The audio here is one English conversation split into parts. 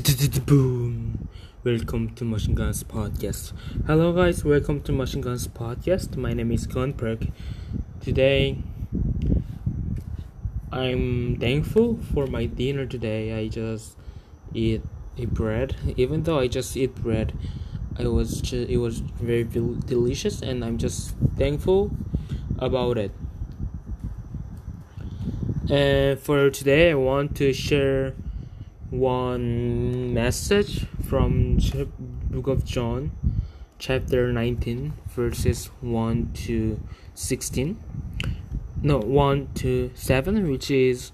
Boom! Welcome to Machine Guns Podcast. Hello, guys. Welcome to Machine Guns Podcast. My name is Gunperk. Today, I'm thankful for my dinner today. I just eat a bread. Even though I just eat bread, I was just, it was very delicious, and I'm just thankful about it. And for today, I want to share one message from book of John chapter 19 verses 1 to 16 no 1 to 7 which is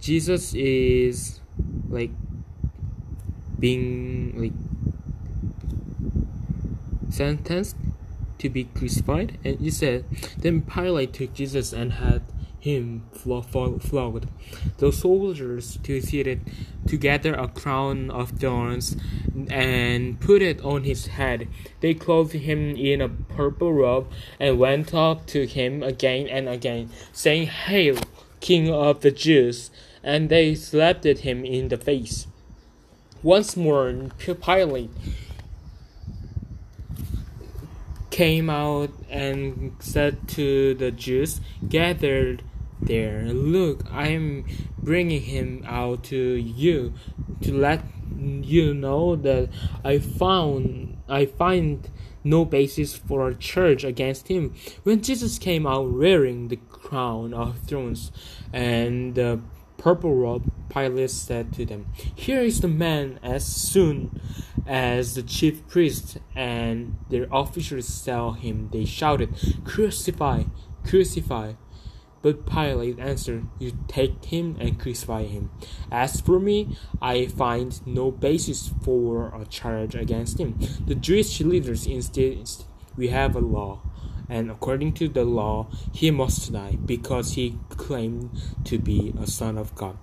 Jesus is like being like sentenced to be crucified. And he said then Pilate took Jesus and had him flogged. The soldiers succeeded to gather a crown of thorns and put it on his head. They clothed him in a purple robe and went up to him again and again, saying, Hail, King of the Jews! And they slapped him in the face. Once more, Pilate came out and said to the Jews gathered there, Look, I am bringing him out to you to let you know that I found I find no basis for a charge against him. When Jesus came out wearing the crown of thorns and the purple robe, Pilate said to them, Here is the man. As soon as the chief priests and their officers saw him, they shouted, Crucify! Crucify! But Pilate answered, You take him and crucify him. As for me, I find no basis for a charge against him. The Jewish leaders insist we have a law, and according to the law, he must die because he claimed to be a son of God.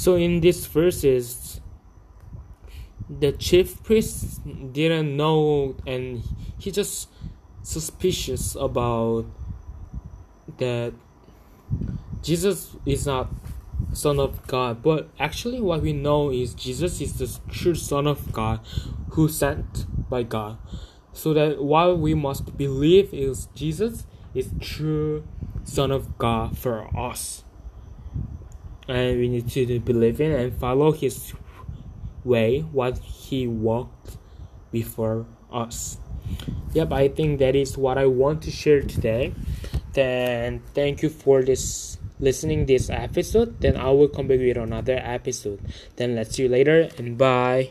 So in these verses, the chief priest didn't know, and he just suspicious about that Jesus is not Son of God, but actually, what we know is Jesus is the true Son of God who sent by God. So that what we must believe is Jesus is true Son of God for us. And we need to believe in and follow his way, what he walked before us. Yep, I think that is what I want to share today. Then thank you for this listening this episode then i will come back with another episode then let's see you later and bye